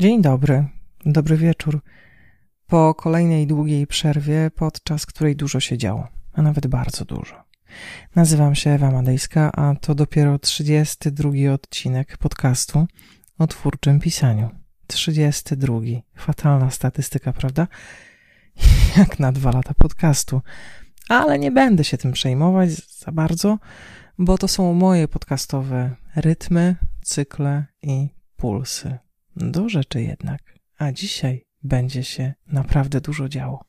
Dzień dobry, dobry wieczór. Po kolejnej długiej przerwie, podczas której dużo się działo, a nawet bardzo dużo. Nazywam się Ewa Madejska, a to dopiero 32 odcinek podcastu o twórczym pisaniu. 32. Fatalna statystyka, prawda? Jak na dwa lata podcastu. Ale nie będę się tym przejmować za bardzo, bo to są moje podcastowe rytmy, cykle i pulsy. Do rzeczy jednak. A dzisiaj będzie się naprawdę dużo działo.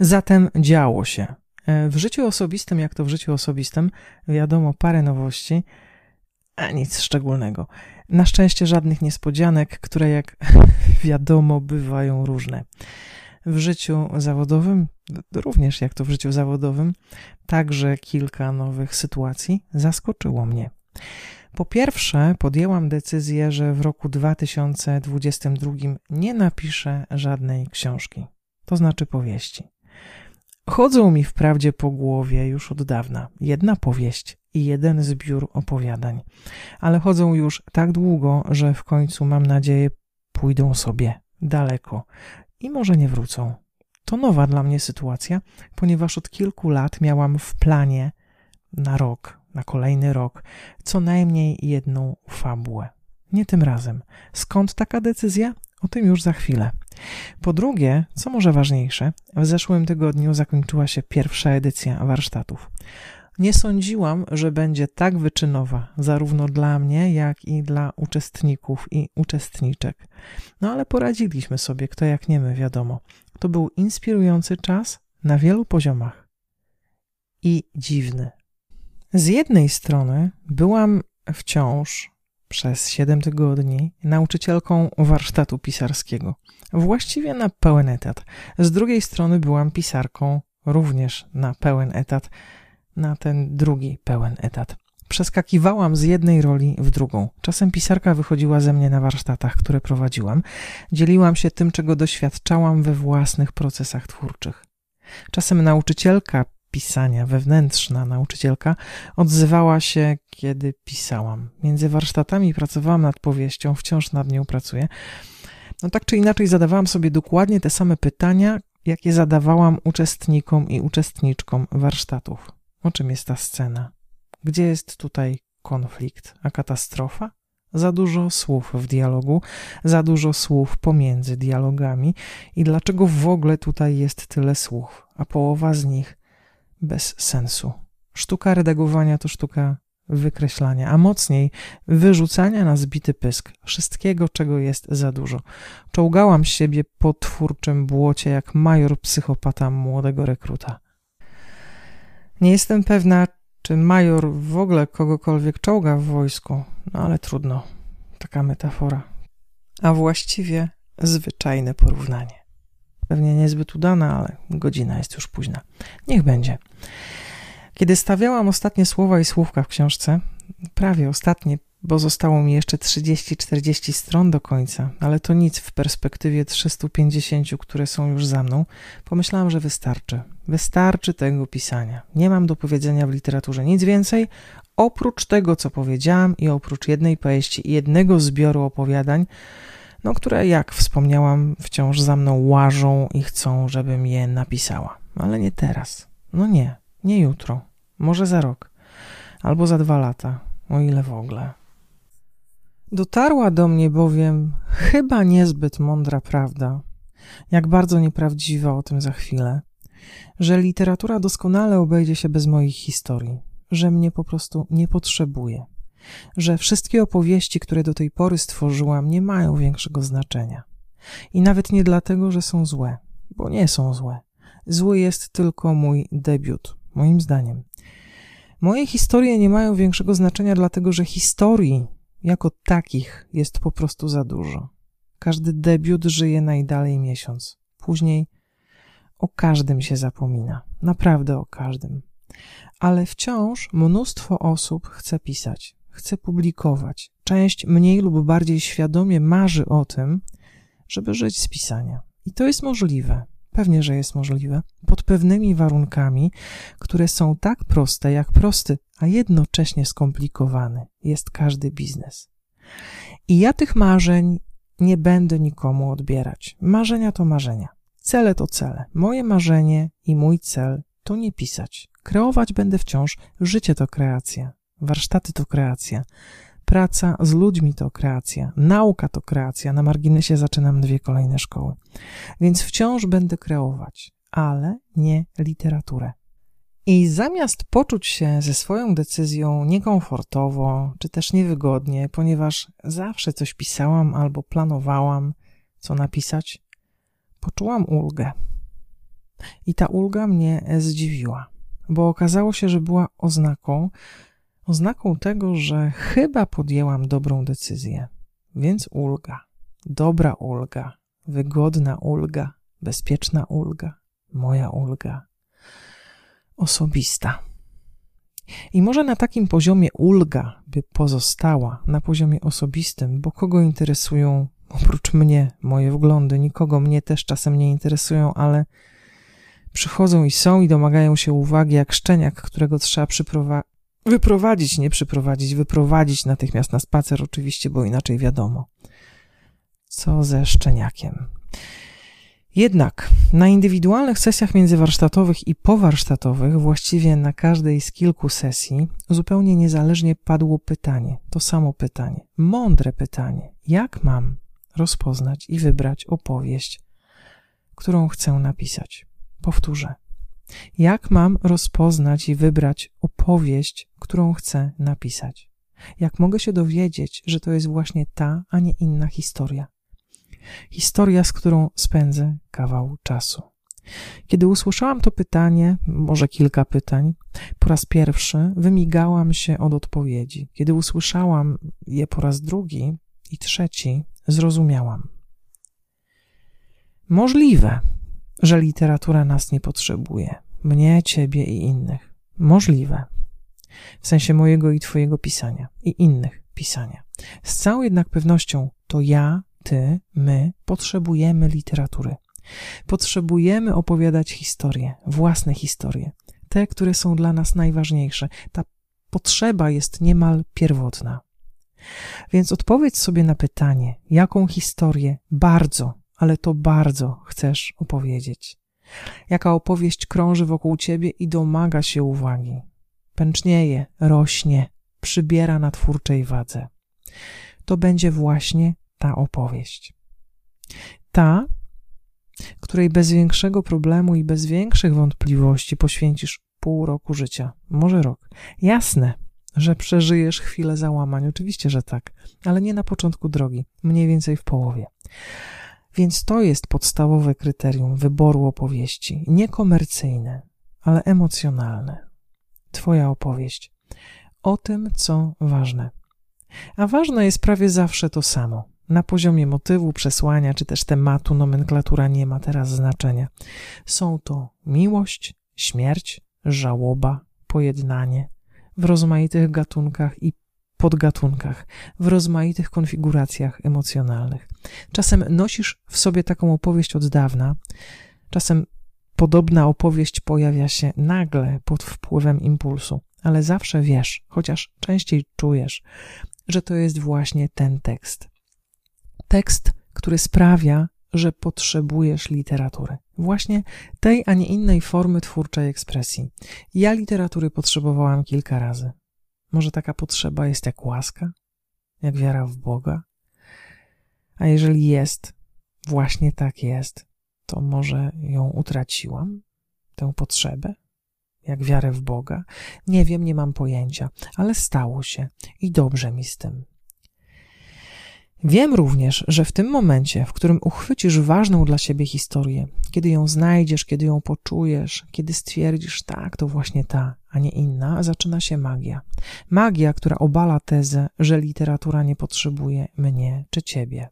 Zatem działo się. W życiu osobistym, jak to w życiu osobistym, wiadomo parę nowości, a nic szczególnego. Na szczęście żadnych niespodzianek, które jak wiadomo bywają różne w życiu zawodowym, również jak to w życiu zawodowym, także kilka nowych sytuacji zaskoczyło mnie. Po pierwsze, podjęłam decyzję, że w roku 2022 nie napiszę żadnej książki, to znaczy powieści. Chodzą mi wprawdzie po głowie już od dawna jedna powieść i jeden zbiór opowiadań, ale chodzą już tak długo, że w końcu mam nadzieję pójdą sobie daleko i może nie wrócą. To nowa dla mnie sytuacja, ponieważ od kilku lat miałam w planie na rok, na kolejny rok, co najmniej jedną fabułę. Nie tym razem. Skąd taka decyzja? O tym już za chwilę. Po drugie, co może ważniejsze, w zeszłym tygodniu zakończyła się pierwsza edycja warsztatów. Nie sądziłam, że będzie tak wyczynowa, zarówno dla mnie, jak i dla uczestników i uczestniczek. No ale poradziliśmy sobie, kto jak nie my, wiadomo. To był inspirujący czas na wielu poziomach i dziwny. Z jednej strony byłam wciąż przez 7 tygodni nauczycielką warsztatu pisarskiego, właściwie na pełen etat. Z drugiej strony byłam pisarką również na pełen etat na ten drugi pełen etat. Przeskakiwałam z jednej roli w drugą. Czasem pisarka wychodziła ze mnie na warsztatach, które prowadziłam. Dzieliłam się tym, czego doświadczałam we własnych procesach twórczych. Czasem nauczycielka pisania, wewnętrzna nauczycielka, odzywała się, kiedy pisałam. Między warsztatami pracowałam nad powieścią, wciąż nad nią pracuję. No tak czy inaczej zadawałam sobie dokładnie te same pytania, jakie zadawałam uczestnikom i uczestniczkom warsztatów. O czym jest ta scena? Gdzie jest tutaj konflikt, a katastrofa? Za dużo słów w dialogu, za dużo słów pomiędzy dialogami i dlaczego w ogóle tutaj jest tyle słów, a połowa z nich bez sensu. Sztuka redagowania to sztuka wykreślania, a mocniej wyrzucania na zbity pysk wszystkiego, czego jest za dużo. Czołgałam siebie po twórczym błocie jak major psychopata młodego rekruta. Nie jestem pewna, czy major w ogóle kogokolwiek czołga w wojsku, no ale trudno. Taka metafora. A właściwie zwyczajne porównanie. Pewnie niezbyt udane, ale godzina jest już późna. Niech będzie. Kiedy stawiałam ostatnie słowa i słówka w książce, prawie ostatnie, bo zostało mi jeszcze 30-40 stron do końca, ale to nic w perspektywie 350, które są już za mną, pomyślałam, że wystarczy. Wystarczy tego pisania. Nie mam do powiedzenia w literaturze nic więcej, oprócz tego, co powiedziałam i oprócz jednej powieści i jednego zbioru opowiadań, no, które, jak wspomniałam, wciąż za mną łażą i chcą, żebym je napisała. Ale nie teraz. No nie, nie jutro. Może za rok. Albo za dwa lata, o ile w ogóle. Dotarła do mnie bowiem chyba niezbyt mądra prawda, jak bardzo nieprawdziwa o tym za chwilę, że literatura doskonale obejdzie się bez moich historii, że mnie po prostu nie potrzebuje, że wszystkie opowieści, które do tej pory stworzyłam, nie mają większego znaczenia. I nawet nie dlatego, że są złe, bo nie są złe. Zły jest tylko mój debiut, moim zdaniem. Moje historie nie mają większego znaczenia, dlatego że historii jako takich jest po prostu za dużo. Każdy debiut żyje najdalej miesiąc. Później o każdym się zapomina. Naprawdę o każdym. Ale wciąż mnóstwo osób chce pisać, chce publikować. Część mniej lub bardziej świadomie marzy o tym, żeby żyć z pisania. I to jest możliwe. Pewnie, że jest możliwe, pod pewnymi warunkami, które są tak proste, jak prosty, a jednocześnie skomplikowany jest każdy biznes. I ja tych marzeń nie będę nikomu odbierać. Marzenia to marzenia. Cele to cele. Moje marzenie i mój cel to nie pisać. Kreować będę wciąż. Życie to kreacja. Warsztaty to kreacja. Praca z ludźmi to kreacja. Nauka to kreacja. Na marginesie zaczynam dwie kolejne szkoły. Więc wciąż będę kreować, ale nie literaturę. I zamiast poczuć się ze swoją decyzją niekomfortowo, czy też niewygodnie, ponieważ zawsze coś pisałam albo planowałam, co napisać, poczułam ulgę. I ta ulga mnie zdziwiła, bo okazało się, że była oznaką, oznaką tego, że chyba podjęłam dobrą decyzję. Więc ulga, dobra ulga, wygodna ulga, bezpieczna ulga, moja ulga, osobista. I może na takim poziomie ulga by pozostała, na poziomie osobistym, bo kogo interesują oprócz mnie moje wglądy, nikogo mnie też czasem nie interesują, ale przychodzą i są i domagają się uwagi jak szczeniak, którego trzeba przyprowadzić, wyprowadzić, nie przyprowadzić, wyprowadzić natychmiast na spacer oczywiście, bo inaczej wiadomo. Co ze szczeniakiem? Jednak na indywidualnych sesjach międzywarsztatowych i powarsztatowych, właściwie na każdej z kilku sesji, zupełnie niezależnie padło pytanie, to samo pytanie, mądre pytanie: jak mam rozpoznać i wybrać opowieść, którą chcę napisać? Powtórzę. Jak mam rozpoznać i wybrać opowieść, którą chcę napisać? Jak mogę się dowiedzieć, że to jest właśnie ta, a nie inna historia? Historia, z którą spędzę kawał czasu. Kiedy usłyszałam to pytanie, może kilka pytań, po raz pierwszy wymigałam się od odpowiedzi. Kiedy usłyszałam je po raz drugi i trzeci, zrozumiałam. Możliwe, że literatura nas nie potrzebuje, mnie, ciebie i innych. Możliwe. W sensie mojego i twojego pisania i innych pisania. Z całą jednak pewnością to ja ty, my potrzebujemy literatury. Potrzebujemy opowiadać historie, własne historie, te, które są dla nas najważniejsze. Ta potrzeba jest niemal pierwotna. Więc odpowiedz sobie na pytanie, jaką historię bardzo, ale to bardzo chcesz opowiedzieć. Jaka opowieść krąży wokół ciebie i domaga się uwagi. Pęcznieje, rośnie, przybiera na twórczej wadze. To będzie właśnie ta opowieść. Ta, której bez większego problemu i bez większych wątpliwości poświęcisz pół roku życia, może rok. Jasne, że przeżyjesz chwilę załamań, oczywiście, że tak, ale nie na początku drogi, mniej więcej w połowie. Więc to jest podstawowe kryterium wyboru opowieści, nie komercyjne, ale emocjonalne. Twoja opowieść o tym, co ważne. A ważne jest prawie zawsze to samo. Na poziomie motywu, przesłania czy też tematu nomenklatura nie ma teraz znaczenia. Są to miłość, śmierć, żałoba, pojednanie w rozmaitych gatunkach i podgatunkach, w rozmaitych konfiguracjach emocjonalnych. Czasem nosisz w sobie taką opowieść od dawna, czasem podobna opowieść pojawia się nagle pod wpływem impulsu, ale zawsze wiesz, chociaż częściej czujesz, że to jest właśnie ten tekst tekst, który sprawia, że potrzebujesz literatury. Właśnie tej, a nie innej formy twórczej ekspresji. Ja literatury potrzebowałam kilka razy. Może taka potrzeba jest jak łaska, jak wiara w Boga? A jeżeli jest, właśnie tak jest, to może ją utraciłam, tę potrzebę, jak wiarę w Boga? Nie wiem, nie mam pojęcia, ale stało się i dobrze mi z tym. Wiem również, że w tym momencie, w którym uchwycisz ważną dla siebie historię, kiedy ją znajdziesz, kiedy ją poczujesz, kiedy stwierdzisz, tak, to właśnie ta, a nie inna, zaczyna się magia. Magia, która obala tezę, że literatura nie potrzebuje mnie czy ciebie.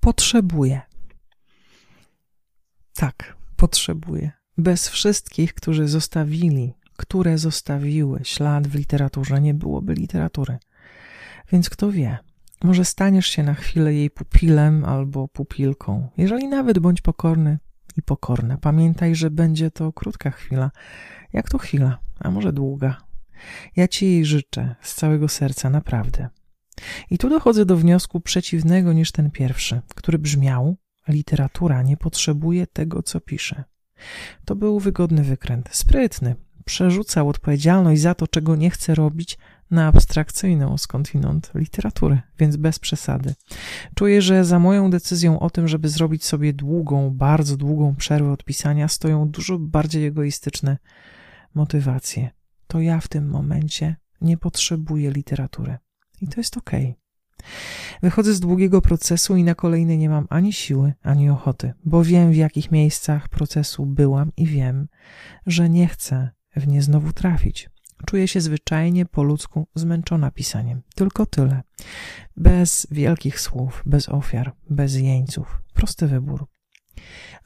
Potrzebuje. Tak, potrzebuje. Bez wszystkich, którzy zostawili, które zostawiły ślad w literaturze, nie byłoby literatury. Więc kto wie, może staniesz się na chwilę jej pupilem albo pupilką. Jeżeli nawet bądź pokorny, i pokorna. Pamiętaj, że będzie to krótka chwila. Jak to chwila, a może długa. Ja ci jej życzę z całego serca, naprawdę. I tu dochodzę do wniosku przeciwnego niż ten pierwszy, który brzmiał: literatura nie potrzebuje tego, co pisze. To był wygodny wykręt, sprytny. Przerzucał odpowiedzialność za to, czego nie chce robić, na abstrakcyjną skądinąd literaturę, więc bez przesady. Czuję, że za moją decyzją o tym, żeby zrobić sobie długą, bardzo długą przerwę od pisania, stoją dużo bardziej egoistyczne motywacje. To ja w tym momencie nie potrzebuję literatury. I to jest okej. Okay. Wychodzę z długiego procesu i na kolejny nie mam ani siły, ani ochoty, bo wiem w jakich miejscach procesu byłam i wiem, że nie chcę w nie znowu trafić. Czuję się zwyczajnie po ludzku zmęczona pisaniem. Tylko tyle. Bez wielkich słów, bez ofiar, bez jeńców. Prosty wybór.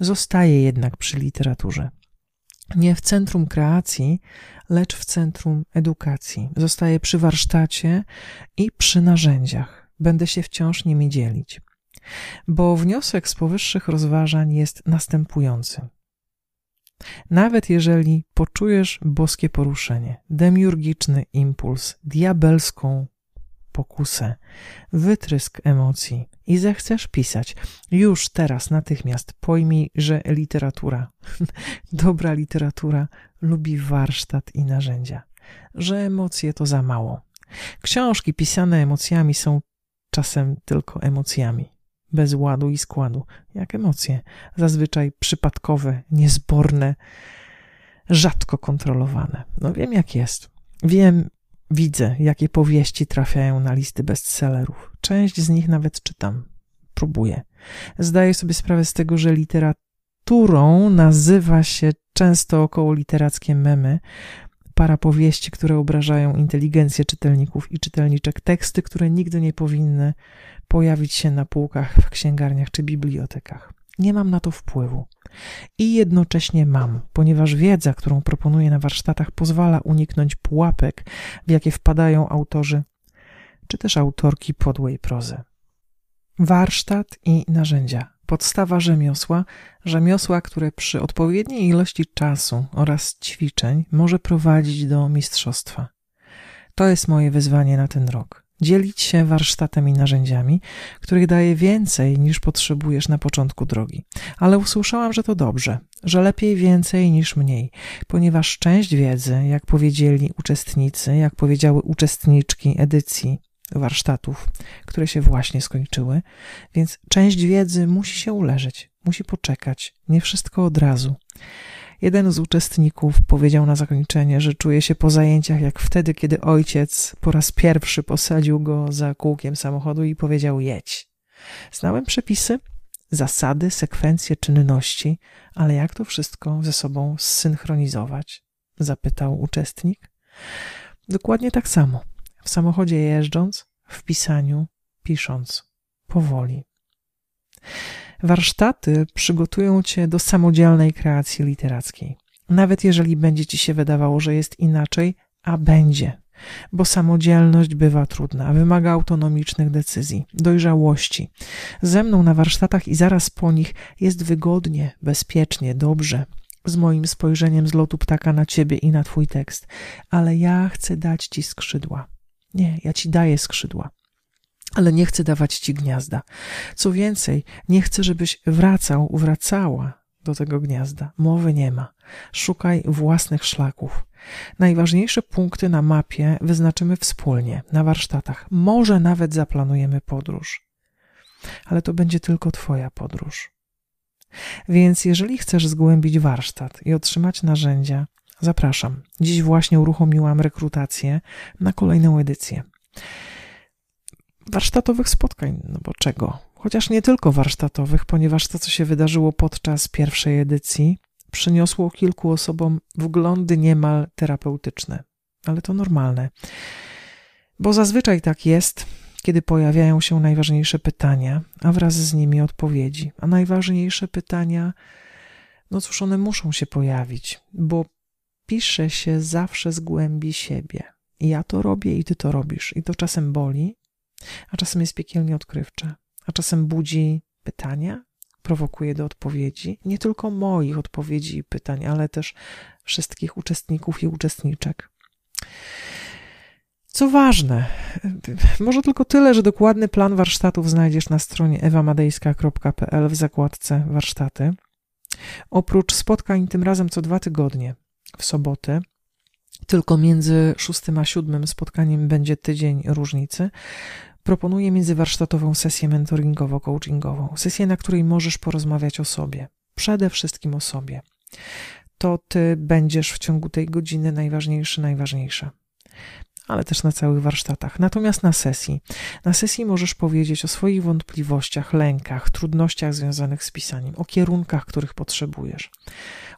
Zostaję jednak przy literaturze. Nie w centrum kreacji, lecz w centrum edukacji. Zostaję przy warsztacie i przy narzędziach. Będę się wciąż nimi dzielić. Bo wniosek z powyższych rozważań jest następujący. Nawet jeżeli poczujesz boskie poruszenie, demiurgiczny impuls, diabelską pokusę, wytrysk emocji i zechcesz pisać, już teraz, natychmiast pojmij, że literatura, dobra literatura, lubi warsztat i narzędzia, że emocje to za mało. Książki pisane emocjami są czasem tylko emocjami bez ładu i składu, jak emocje, zazwyczaj przypadkowe, niezborne, rzadko kontrolowane. No wiem jak jest. Wiem, widzę, jakie powieści trafiają na listy bestsellerów. Część z nich nawet czytam. Próbuję. Zdaję sobie sprawę z tego, że literaturą nazywa się często około literackie memy, para powieści, które obrażają inteligencję czytelników i czytelniczek, teksty, które nigdy nie powinny pojawić się na półkach w księgarniach czy bibliotekach. Nie mam na to wpływu. I jednocześnie mam, ponieważ wiedza, którą proponuję na warsztatach, pozwala uniknąć pułapek, w jakie wpadają autorzy czy też autorki podłej prozy. Warsztat i narzędzia. Podstawa rzemiosła, rzemiosła, które przy odpowiedniej ilości czasu oraz ćwiczeń może prowadzić do mistrzostwa. To jest moje wyzwanie na ten rok dzielić się warsztatem i narzędziami, których daje więcej niż potrzebujesz na początku drogi. Ale usłyszałam, że to dobrze, że lepiej więcej niż mniej, ponieważ część wiedzy, jak powiedzieli uczestnicy, jak powiedziały uczestniczki edycji warsztatów, które się właśnie skończyły, więc część wiedzy musi się uleżeć, musi poczekać, nie wszystko od razu. Jeden z uczestników powiedział na zakończenie, że czuje się po zajęciach jak wtedy, kiedy ojciec po raz pierwszy posadził go za kółkiem samochodu i powiedział: Jedź. Znałem przepisy, zasady, sekwencje czynności, ale jak to wszystko ze sobą zsynchronizować? zapytał uczestnik. Dokładnie tak samo. W samochodzie jeżdżąc, w pisaniu, pisząc, powoli. Warsztaty przygotują cię do samodzielnej kreacji literackiej. Nawet jeżeli będzie ci się wydawało, że jest inaczej, a będzie, bo samodzielność bywa trudna, wymaga autonomicznych decyzji, dojrzałości. Ze mną na warsztatach i zaraz po nich jest wygodnie, bezpiecznie, dobrze, z moim spojrzeniem z lotu ptaka na ciebie i na twój tekst, ale ja chcę dać ci skrzydła. Nie, ja ci daję skrzydła ale nie chcę dawać ci gniazda. Co więcej, nie chcę, żebyś wracał, wracała do tego gniazda. Mowy nie ma. Szukaj własnych szlaków. Najważniejsze punkty na mapie wyznaczymy wspólnie, na warsztatach. Może nawet zaplanujemy podróż. Ale to będzie tylko Twoja podróż. Więc jeżeli chcesz zgłębić warsztat i otrzymać narzędzia, zapraszam. Dziś właśnie uruchomiłam rekrutację na kolejną edycję warsztatowych spotkań, no bo czego? Chociaż nie tylko warsztatowych, ponieważ to, co się wydarzyło podczas pierwszej edycji, przyniosło kilku osobom wglądy niemal terapeutyczne. Ale to normalne, bo zazwyczaj tak jest, kiedy pojawiają się najważniejsze pytania, a wraz z nimi odpowiedzi. A najważniejsze pytania, no cóż, one muszą się pojawić, bo pisze się zawsze z głębi siebie. Ja to robię i ty to robisz. I to czasem boli, a czasem jest piekielnie odkrywcze, a czasem budzi pytania, prowokuje do odpowiedzi, nie tylko moich odpowiedzi i pytań, ale też wszystkich uczestników i uczestniczek. Co ważne, może tylko tyle, że dokładny plan warsztatów znajdziesz na stronie ewamadejska.pl w zakładce warsztaty. Oprócz spotkań tym razem co dwa tygodnie, w soboty, tylko między szóstym a siódmym spotkaniem będzie tydzień różnicy. Proponuję międzywarsztatową sesję mentoringowo-coachingową, sesję, na której możesz porozmawiać o sobie, przede wszystkim o sobie. To ty będziesz w ciągu tej godziny najważniejszy, najważniejsza ale też na całych warsztatach. Natomiast na sesji, na sesji możesz powiedzieć o swoich wątpliwościach, lękach, trudnościach związanych z pisaniem, o kierunkach, których potrzebujesz,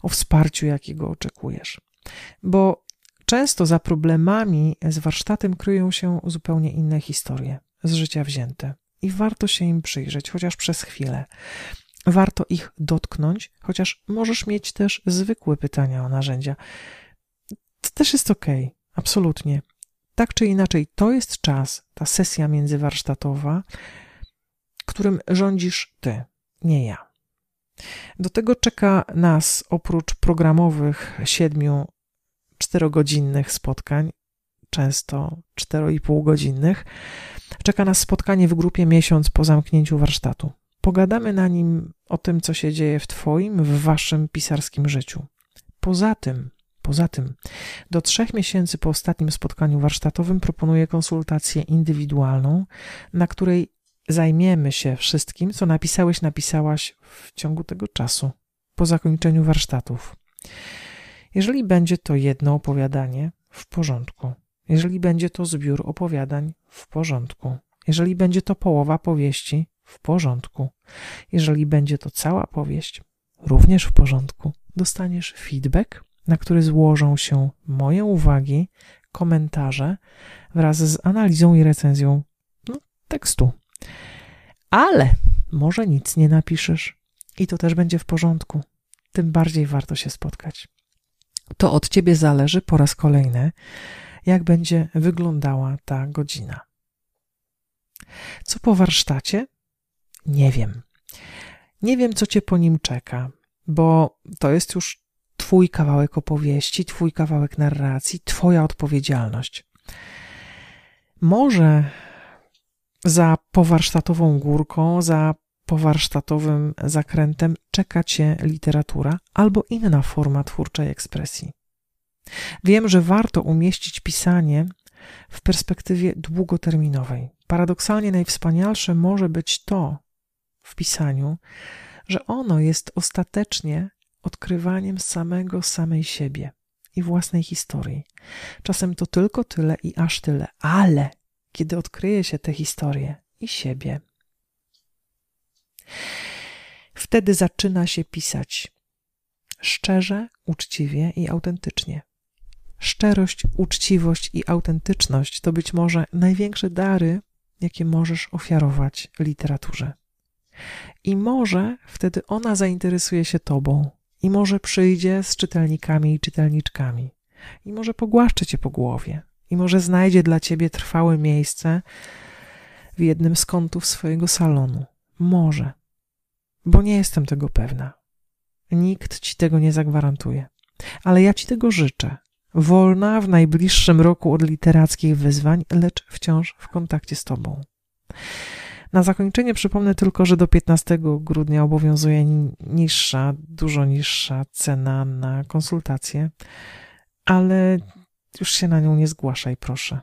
o wsparciu, jakiego oczekujesz. Bo często za problemami z warsztatem kryją się zupełnie inne historie, z życia wzięte. I warto się im przyjrzeć, chociaż przez chwilę. Warto ich dotknąć, chociaż możesz mieć też zwykłe pytania o narzędzia. To też jest ok, absolutnie. Tak czy inaczej, to jest czas, ta sesja międzywarsztatowa, którym rządzisz ty, nie ja. Do tego czeka nas oprócz programowych siedmiu czterogodzinnych spotkań, często cztero i pół godzinnych, czeka nas spotkanie w grupie miesiąc po zamknięciu warsztatu. Pogadamy na nim o tym, co się dzieje w Twoim, w Waszym pisarskim życiu. Poza tym, Poza tym, do trzech miesięcy po ostatnim spotkaniu warsztatowym proponuję konsultację indywidualną, na której zajmiemy się wszystkim, co napisałeś, napisałaś w ciągu tego czasu, po zakończeniu warsztatów. Jeżeli będzie to jedno opowiadanie, w porządku. Jeżeli będzie to zbiór opowiadań, w porządku. Jeżeli będzie to połowa powieści, w porządku. Jeżeli będzie to cała powieść, również w porządku. Dostaniesz feedback na który złożą się moje uwagi, komentarze wraz z analizą i recenzją no, tekstu. Ale może nic nie napiszesz i to też będzie w porządku. Tym bardziej warto się spotkać. To od ciebie zależy po raz kolejny, jak będzie wyglądała ta godzina. Co po warsztacie? Nie wiem. Nie wiem, co cię po nim czeka, bo to jest już Twój kawałek opowieści, Twój kawałek narracji, Twoja odpowiedzialność. Może za powarsztatową górką, za powarsztatowym zakrętem czeka Cię literatura albo inna forma twórczej ekspresji. Wiem, że warto umieścić pisanie w perspektywie długoterminowej. Paradoksalnie najwspanialsze może być to w pisaniu, że ono jest ostatecznie odkrywaniem samego samej siebie i własnej historii. Czasem to tylko tyle i aż tyle, ale kiedy odkryje się tę historię i siebie, wtedy zaczyna się pisać szczerze, uczciwie i autentycznie. Szczerość, uczciwość i autentyczność to być może największe dary, jakie możesz ofiarować literaturze. I może wtedy ona zainteresuje się Tobą, i może przyjdzie z czytelnikami i czytelniczkami, i może pogłaszczy cię po głowie, i może znajdzie dla ciebie trwałe miejsce w jednym z kątów swojego salonu. Może, bo nie jestem tego pewna. Nikt ci tego nie zagwarantuje, ale ja ci tego życzę. Wolna w najbliższym roku od literackich wyzwań, lecz wciąż w kontakcie z tobą. Na zakończenie przypomnę tylko, że do 15 grudnia obowiązuje niższa, dużo niższa cena na konsultacje, ale już się na nią nie zgłaszaj, proszę.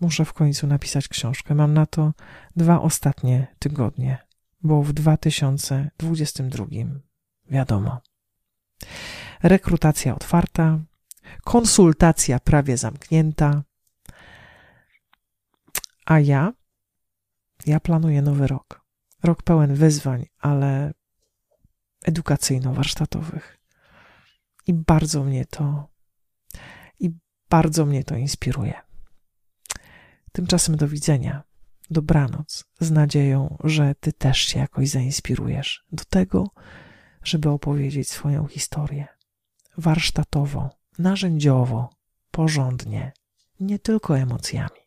Muszę w końcu napisać książkę. Mam na to dwa ostatnie tygodnie, bo w 2022 wiadomo. Rekrutacja otwarta, konsultacja prawie zamknięta, a ja ja planuję nowy rok. Rok pełen wyzwań, ale edukacyjno-warsztatowych. I bardzo mnie to i bardzo mnie to inspiruje. Tymczasem do widzenia. Dobranoc, z nadzieją, że ty też się jakoś zainspirujesz do tego, żeby opowiedzieć swoją historię warsztatowo, narzędziowo, porządnie, nie tylko emocjami.